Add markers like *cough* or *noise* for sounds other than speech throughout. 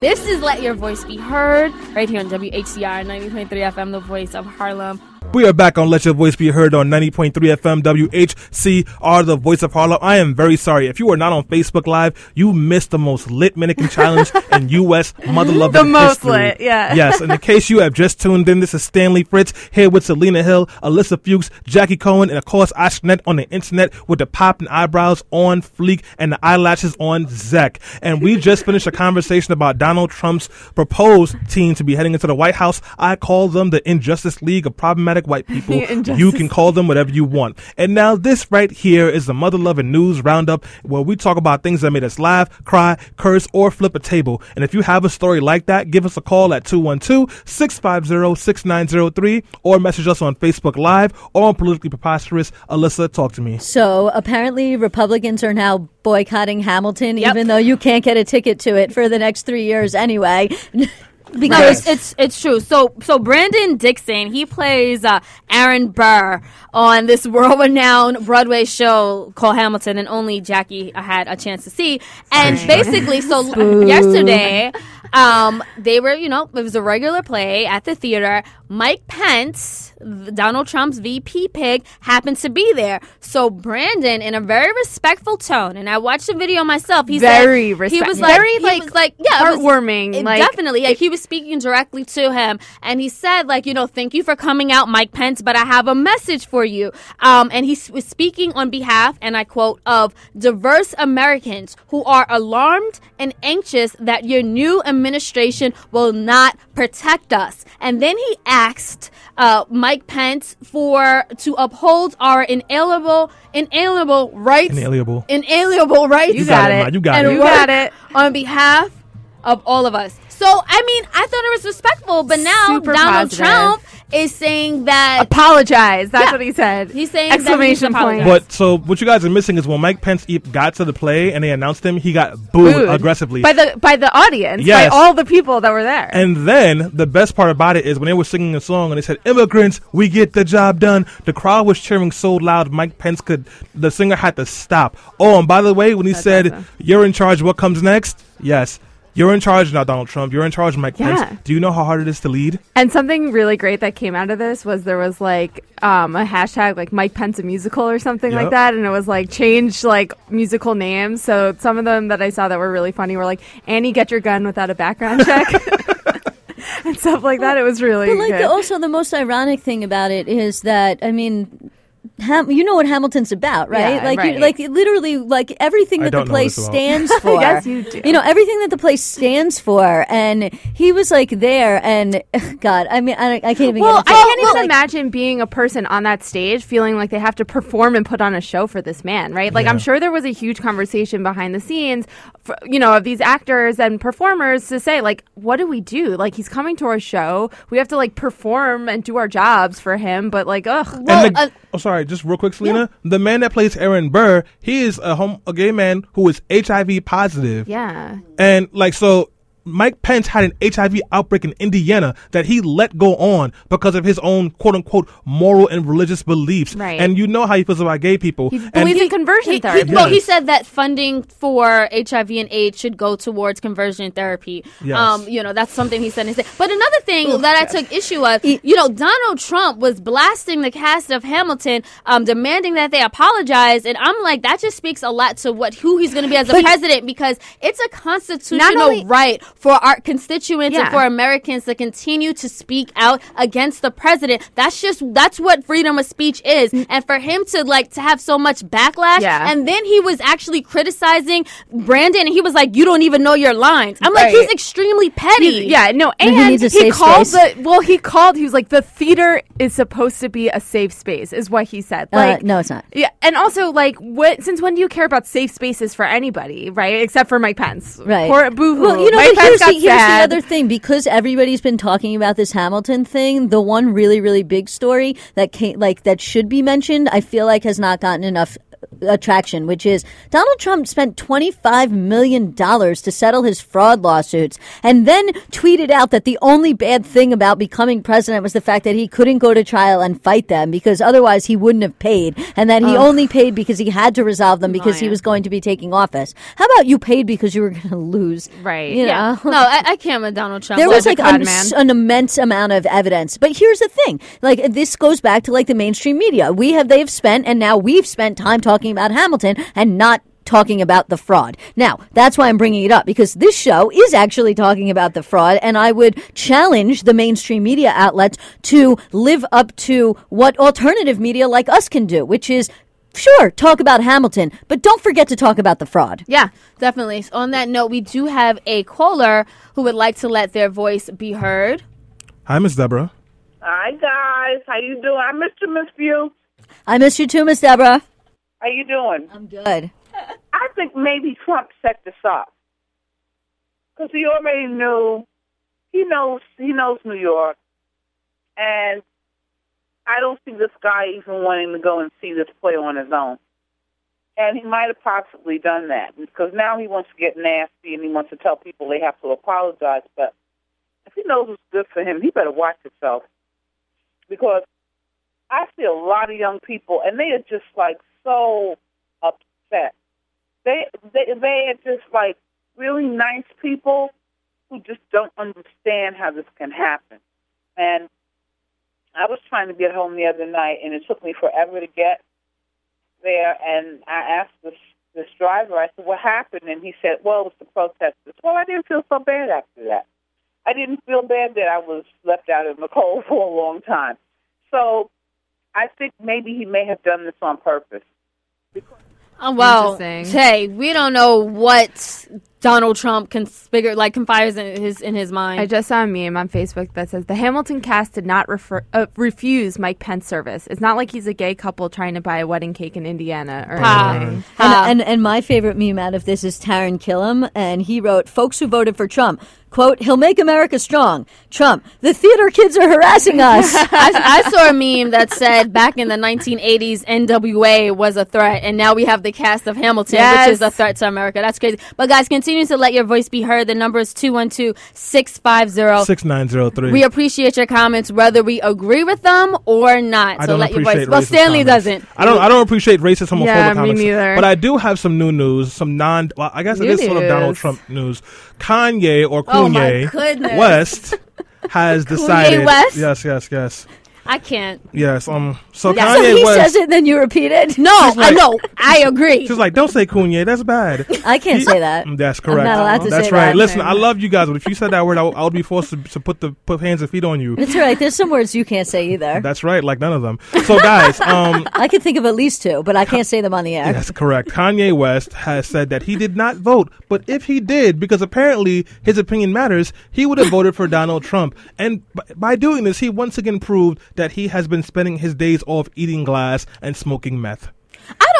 This is Let Your Voice Be Heard right here on WHCR 90.3 FM, the voice of Harlem. We are back on Let Your Voice Be Heard on 90.3 FM WHCR, the voice of Harlem. I am very sorry. If you are not on Facebook Live, you missed the most lit Mannequin Challenge *laughs* in U.S. mother loving The most history. lit, yeah. Yes, and in case you have just tuned in, this is Stanley Fritz here with Selena Hill, Alyssa Fuchs, Jackie Cohen, and of course Ashnet on the internet with the popping eyebrows on fleek and the eyelashes on Zek. And we just finished a conversation about Donald Trump's proposed team to be heading into the White House. I call them the Injustice League of Problematic White *laughs* People. You can call them whatever you want. And now this right here is the Mother Loving News Roundup where we talk about things that made us laugh, cry, curse, or flip a table. And if you have a story like that, give us a call at 212-650-6903 or message us on Facebook Live or on Politically Preposterous. Alyssa, talk to me. So apparently, Republicans are now boycotting Hamilton, Yep. even though you can't get a ticket to it for the next three years anyway. *laughs* Because it's, it's it's true. So so Brandon Dixon he plays uh, Aaron Burr on this *laughs* world renowned Broadway show called Hamilton, and only Jackie had a chance to see. And basically, so *laughs* yesterday, um, they were you know it was a regular play at the theater. Mike Pence, Donald Trump's VP pick, happened to be there. So Brandon, in a very respectful tone, and I watched the video myself. He Very said, He was like very, he like, was like yeah, it was- heartwarming, like- definitely like he was speaking directly to him and he said like you know thank you for coming out mike pence but i have a message for you um, and he was speaking on behalf and i quote of diverse americans who are alarmed and anxious that your new administration will not protect us and then he asked uh, mike pence for to uphold our inalienable inalienable rights Inalienable. inalienable rights You got it. Ma. You got and it. You got it. on behalf of all of us. So, I mean, I thought it was respectful, but now Super Donald positive. Trump is saying that Apologize. That's Yeah. what he said. He's saying exclamation point. But so what you guys are missing is when Mike Pence e- got to the play and they announced him, he got booed, Booed. aggressively. by the by the audience, Yes. by all the people that were there. And then the best part about it is when they were singing a song and they said, "Immigrants, we get the job done." The crowd was cheering so loud, Mike Pence could. The singer had to stop. Oh, and by the way, when he That's said, awesome. "You're in charge," what comes next? Yes, you're in charge now, Donald Trump. You're in charge, Mike Yeah. Pence. Do you know how hard it is to lead? And something really great that came out of this was there was like um, a hashtag like Mike Pence a musical or something Yep. like that, and it was like change like musical names. So some of them that I saw that were really funny were like Annie, get your gun without a background check. *laughs* And stuff like that. It was really But like good. the, also the most ironic thing about it is that I mean. Ham- you know what Hamilton's about, right? Yeah, like, right. Like literally, like everything that the don't know what place stands *laughs* for. Yes, you do. You know everything that the place stands for, and he was like there, and *laughs* God, I mean, I, I can't even. well, get I can't even Like, imagine being a person on that stage feeling like they have to perform and put on a show for this man, right? Like, I'm sure there was a huge conversation behind the scenes, for, you know, of these actors and performers to say, like, what do we do? Like, he's coming to our show. We have to, like, perform and do our jobs for him, but, like, ugh. Well, and the, uh, oh, sorry, just real quick, Selena. The man that plays Aaron Burr, he is a home, a gay man who is HIV positive. Yeah. And like so Mike Pence had an HIV outbreak in Indiana that he let go on because of his own quote unquote moral and religious beliefs. Right. And you know how he feels about gay people. He believes in conversion he, he, therapy. well, he said that funding for HIV and AIDS should go towards conversion therapy. Yes. Um, you know, that's something he said. in his- But another thing that I took issue of, you know, Donald Trump was blasting the cast of Hamilton, um, demanding that they apologize, and I'm like, that just speaks a lot to what who he's going to be as a president because it's a constitutional only- right for our constituents and for Americans to continue to speak out against the president. That's just that's what freedom of speech is. And for him to like to have so much backlash Yeah. and then he was actually criticizing Brandon and he was like, You don't even know your lines. I'm like, Right. he's extremely petty. Yeah, no, he and needs a he safe called space. the well. He called. He was like, the theater is supposed to be a safe space, is what he said. uh, Like, no, it's not. Yeah, and also like, what? Since when do you care about safe spaces for anybody, right? Except for Mike Pence, Right. Poor boo-hoo. Well, you know, Mike Pence here's, the, here's the other thing because everybody's been talking about this Hamilton thing. The one really, really big story that came, like that should be mentioned, I feel like has not gotten enough attraction, which is Donald Trump spent $25 million to settle his fraud lawsuits and then tweeted out that the only bad thing about becoming president was the fact that he couldn't go to trial and fight them because otherwise he wouldn't have paid and that he only paid because he had to resolve them because he was going to be taking office. How about you paid because you were going to lose? Right. You Yeah. know? no, I, I can't with Donald Trump. There was like an immense amount of evidence. But here's the thing. Like this goes back to like the mainstream media. We have they've spent and now we've spent time talking about Hamilton and not talking about the fraud. Now, that's why I'm bringing it up because this show is actually talking about the fraud and I would challenge the mainstream media outlets to live up to what alternative media like us can do, which is sure, talk about Hamilton, but don't forget to talk about the fraud. Yeah, definitely. So on that note, we do have a caller who would like to let their voice be heard. Hi, Miss Deborah. Hi guys, how you doing? I missed you, Miss View. I miss you too, Miss Deborah. How you doing? I'm good. I think maybe Trump set this up because he already knew. He knows. He knows New York, and I don't see this guy even wanting to go and see this play on his own. And he might have possibly done that because now he wants to get nasty and he wants to tell people they have to apologize. But if he knows what's good for him, he better watch himself because I see a lot of young people and they are just like so upset. They they they are just like really nice people who just don't understand how this can happen. And I was trying to get home the other night, and it took me forever to get there. And I asked this this driver, I said, "What happened?" And he said, "Well, it was the protesters." Well, I didn't feel so bad after that. I didn't feel bad that I was left out in the cold *laughs* for a long time. So I think maybe he may have done this on purpose. Oh, well, Interesting. hey, we don't know what Donald Trump conspire like confires in his in his mind. I just saw a meme on Facebook that says the Hamilton cast did not refer, uh, refuse Mike Pence service. It's not like he's a gay couple trying to buy a wedding cake in Indiana or Ha. anything. Ha. And, and and my favorite meme out of this is Taran Killam, and he wrote, "Folks who voted for Trump, quote, he'll make America strong. Trump, the theater kids are harassing us." *laughs* I, I saw a meme that said back in the 1980s, NWA was a threat, and now we have the cast of Hamilton, which is a threat to America. That's crazy. But guys, continue to let your voice be heard. The number is 212-650. 6903. We appreciate your comments, whether we agree with them or not. I so don't let your appreciate voice. Well, Stanley comments. doesn't. I don't. I don't appreciate racist homophobic Yeah, me comments. neither. But I do have some new news. Some non. Well, I guess it New is sort of Donald. Trump news. Kanye or Oh, Kanye goodness. West has *laughs* decided. West? Yes, yes, yes, I can't. yes. Um. So Yeah. so Kanye he West. says it, then you repeat it. No, I know. I agree. She's like, don't say Kanye. That's bad. I can't say that. Mm, That's correct. not allowed to That's say right. that. Listen, I love you guys, but if you said that word, I would, I would be forced to, to put the put hands and feet on you. It's right. There's some words you can't say either. That's right. Like none of them. So, guys, um, *laughs* I can think of at least two, but I can't say them on the air. That's correct. Kanye West has said that he did not vote, but if he did, because apparently his opinion matters, he would have voted for Donald Trump. And b- by doing this, he once again proved that he has been spending his days off eating glass and smoking meth.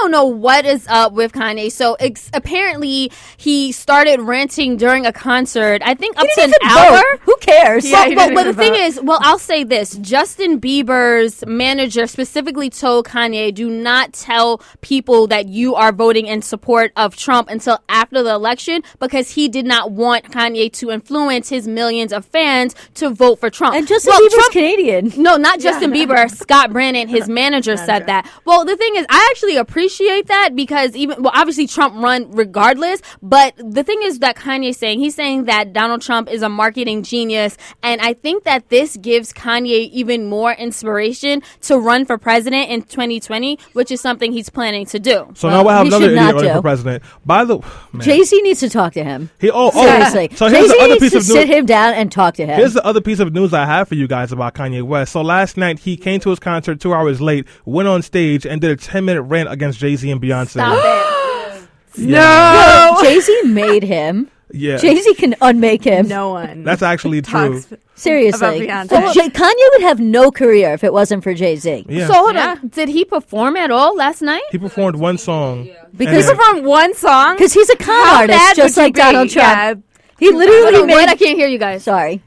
Don't know what is up with Kanye. So ex- apparently he started ranting during a concert. I think up to an hour. vote. Who cares? Yeah, Well, he well, but the thing is, well, I'll say this: Justin Bieber's manager specifically told Kanye, "Do not tell people that you are voting in support of Trump until after the election, because he did not want Kanye to influence his millions of fans to vote for Trump." And Justin Well, Bieber's Trump- Canadian. no, not Justin Bieber. Scooter Braun, his *laughs* manager, said that. Well, the thing is, I actually appreciate that because even well, obviously Trump run regardless. But the thing is that Kanye's saying he's saying that Donald Trump is a marketing genius, and I think that this gives Kanye even more inspiration to run for president in 2020, which is something he's planning to do. So now we'll have he another should idiot running do. for president. By the man, Jay Z needs to talk to him. he, oh, oh, Seriously. So Jay here's Z the other needs piece to of sit him down and talk to him. Here's the other piece of news I have for you guys about Kanye West. So last night he came to his concert two hours late, went on stage and did a 10 minute rant against Jay Z and Beyonce. Stop it. *gasps* No. Jay Z made him. Yeah, Jay Z can unmake him. No one. that's actually true. talks Seriously. About Beyonce. Well, Jay- Kanye would have no career if it wasn't for Jay Z. Yeah, So hold Yeah. on, did he perform at all last night? he performed one song Because And- from one song. Because he's a con How artist, just would you like be? Donald Trump. Yeah, He literally Wait, I can't hear you guys. Sorry,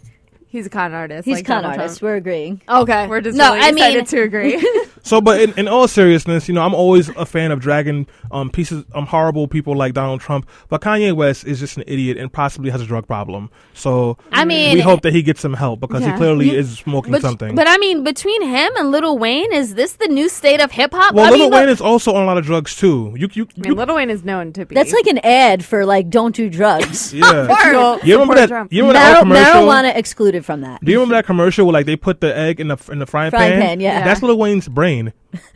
he's a con artist. he's like con Donald artist. Trump. We're agreeing. Okay, We're just no. really I mean, excited to agree. *laughs* So, but in, in all seriousness, you know, I'm always a fan of dragging um, pieces, um, horrible people like Donald Trump. But Kanye West is just an idiot and possibly has a drug problem. So, I mean, we hope that he gets some help because Yeah. he clearly You- is smoking But, something. but I mean, between him and Lil Wayne, is this the new state of hip hop? well, I Lil mean, Wayne look- is also on a lot of drugs too. You, you, I mean, you Little Wayne is known to be. That's like an ad for like don't do drugs. *laughs* yeah. Well, You remember support that? Trump. You remember that Mar- commercial? marijuana excluded from that. Do you remember that commercial where like they put the egg in the in the frying, Frying pan, yeah. That's Lil Wayne's brain.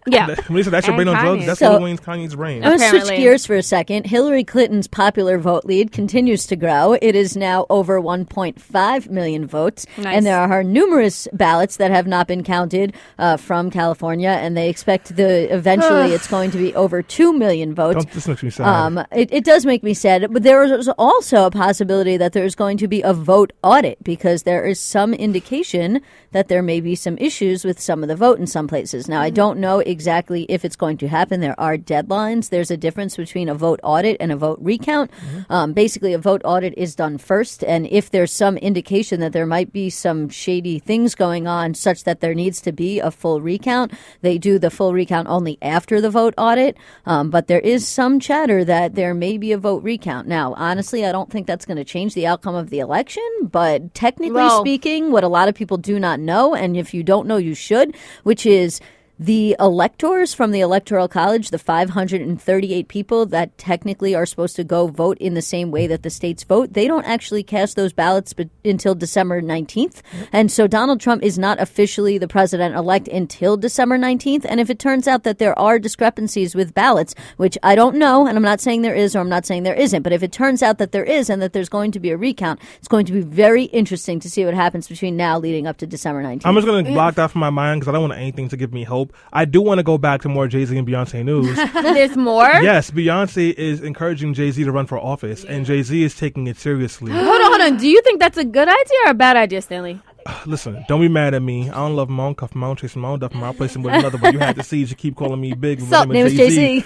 Yeah. When they said that's your And brain on drugs, that's So- Lil Wayne's Kanye's brain. I'm going to switch gears for a second. Hillary Clinton's popular vote lead continues to grow. It is now over 1.5 million votes. Nice. And there are numerous ballots that have not been counted uh, from California, and they expect the eventually *sighs* it's going to be over 2 million votes. Don't, this makes me sad. Um, it, it does make me sad, but there is also a possibility that there's going to be a vote audit because there is some indication that there may be some issues with some of the vote in some places. Now, I don't know exactly if it's going to happen. There are deadlines. There's a difference between a vote audit and a vote recount. Um, basically, a vote audit is done first, and if there's some indication that there might be some shady things going on, such that there needs to be a full recount, they do the full recount only after the vote audit. Um, but there is some chatter that there may be a vote recount. Now, honestly, I don't think that's going to change the outcome of the election. But technically Well- speaking, what a lot of people do not know, and if you don't know, you should, which is the electors from the Electoral College, the 538 people that technically are supposed to go vote in the same way that the states vote, they don't actually cast those ballots until December 19th. And so Donald Trump is not officially the president elect until December 19th. And if it turns out that there are discrepancies with ballots, which I don't know, and I'm not saying there is or I'm not saying there isn't, but if it turns out that there is and that there's going to be a recount, it's going to be very interesting to see what happens between now leading up to December 19th. I'm just gonna block that from my mind because I don't want anything to give me hope. I do want to go back to more Jay Z and Beyonce news. *laughs* There's more. yes, Beyonce is encouraging Jay Z to run for office, and Jay Z is taking it seriously. *gasps* Hold on, hold on. Do you think that's a good idea or a bad idea, Stanley? *sighs* Listen, don't be mad at me. I don't love my own cuff, my own chasing my own duff, my own placing with another. But you had to see you keep calling me big. with So- the Name is Jay Z.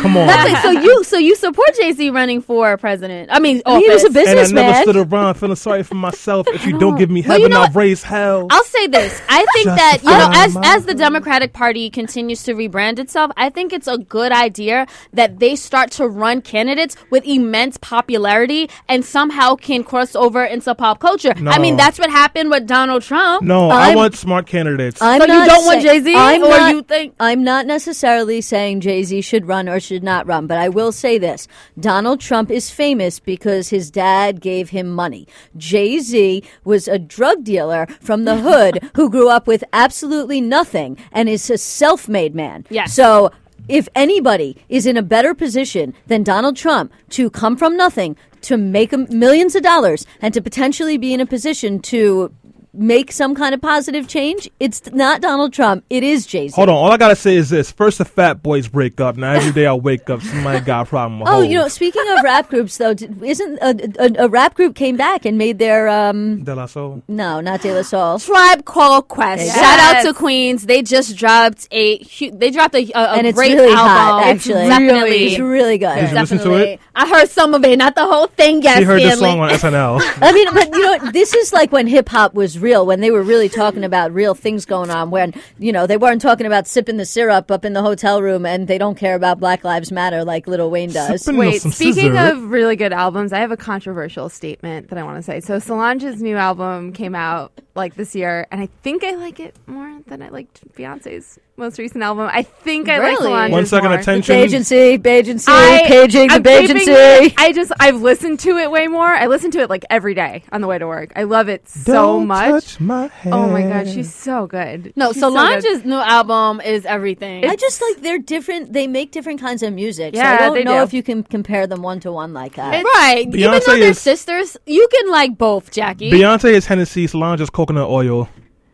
Come on. That's. So you, so you support Jay Z running for president? I mean, He was a businessman. and I never businessman. stood around feeling sorry for myself. If you don't oh. give me Well, heaven, you know I'll raise hell. I'll say this. I think that you know, as as the Democratic Party continues to rebrand itself, I think it's a good idea that they start to run candidates with immense popularity and somehow can cross over into pop culture. I mean, that's what happened with Donald Trump. no, I I'm- want smart candidates. I'm So you don't want Jay-Z? I'm Or not- you think- I'm not necessarily saying Jay Z should run or should not run, but I will say this: Donald Trump is famous because his dad gave him money. Jay Z was a drug dealer from the hood *laughs* who grew up with absolutely nothing and is a self-made man. Yes. So. If anybody is in a better position than Donald Trump to come from nothing, to make millions of dollars, and to potentially be in a position to make some kind of positive change, it's not Donald Trump. It is Jay Z. Hold on. All I gotta say is this: first, the fat boys break up. Now every day I wake up, somebody got a problem. With Oh, hoes. you know, speaking of rap groups, though, isn't a, a, a rap group came back and made their um De La Soul. no, not De La Soul, Tribe Called Quest. Yes. Shout out to Queens. They just dropped a they dropped a, a, a and it's great really album. hot. It's Actually, definitely it's really good. Did you listen to definitely. it? I heard some of it, not the whole thing. Yes, She heard this Stanley. song on SNL. *laughs* I mean, but you know, this is like when hip hop was real, when they were really talking about real things going on. When you know they weren't talking about sipping the syrup up in the hotel room, and they don't care about Black Lives Matter like Little Wayne does. Sippin' Wait, speaking scissor. of really good albums, I have a controversial statement that I want to say. So Solange's new album came out like this year, and I think I like it more than I liked Beyonce's most recent album. I think I like Really? Solange's One second more. attention. Agency, agency, I, paging I'm the agency. I just I've listened to it way more. I listen to it like every day on the way to work. I love it so Don't much. touch my hand. Oh my god, she's so good. No, She's so Solange's good. new album is everything. I just like they're different. They make different kinds of music. so Yeah, I don't they know do. if you can compare them one to one like that. right. Even Beyonce though they're is- sisters, you can like both, Jackie. Beyonce is Hennessy, Solange is coconut oil.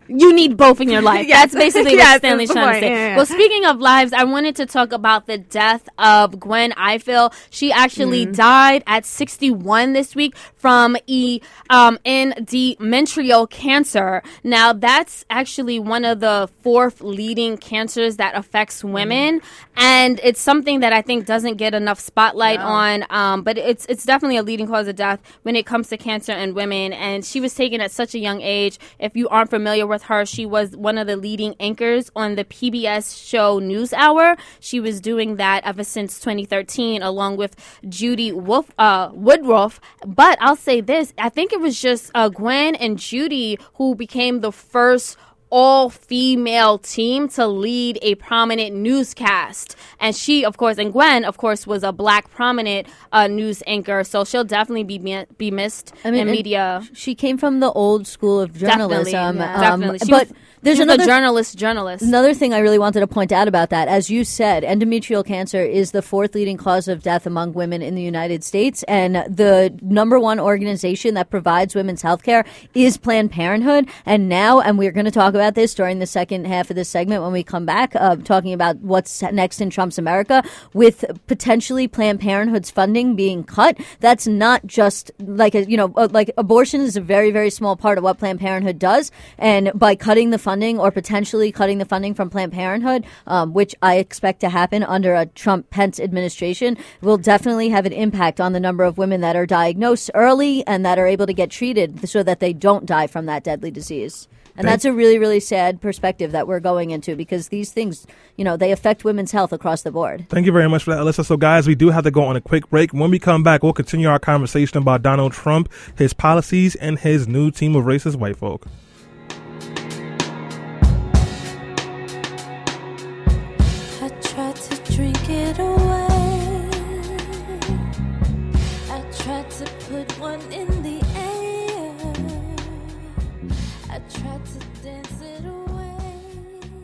You need both in your *laughs* life. Yes. That's basically Yes, what Stanley's trying to say. Yeah, yeah. Well, speaking of lives, I wanted to talk about the death of Gwen Ifill. She actually Mm-hmm. died at 61 this week from e um endometrial cancer. Now, that's actually one of the fourth leading cancers that affects Mm-hmm. women, and it's something that I think doesn't get enough spotlight on. Um, but it's it's definitely a leading cause of death when it comes to cancer in women. And she was taken at such a young age. If you aren't familiar with with her. She was one of the leading anchors on the PBS show NewsHour. She was doing that ever since 2013, along with Judy Wolf, uh, Woodruff. But I'll say this: I think it was just uh, Gwen and Judy who became the first all female team to lead a prominent newscast. And she, of course, and Gwen, of course, was a black prominent uh, news anchor. So she'll definitely be mi- be missed I mean, in media. She came from the old school of journalism. Definitely, um, definitely. But was, there's another a journalist. Journalist. Another thing I really wanted to point out about that, as you said, endometrial cancer is the fourth leading cause of death among women in the United States, and the number one organization that provides women's health care is Planned Parenthood. And now, and we're going to talk about this during the second half of this segment when we come back, uh, talking about what's next in Trump's America, with potentially Planned Parenthood's funding being cut. That's not just like a, you know, uh, like abortion is a very, very small part of what Planned Parenthood does, and by cutting the funding or potentially cutting the funding from Planned Parenthood, um, which I expect to happen under a Trump Pence administration, will definitely have an impact on the number of women that are diagnosed early and that are able to get treated so that they don't die from that deadly disease. And that's a really, really sad perspective that we're going into because these things, you know, they affect women's health across the board. Thank you very much for that, Alyssa. So, guys, we do have to go on a quick break. When we come back, we'll continue our conversation about Donald Trump, his policies, and his new team of racist white folk.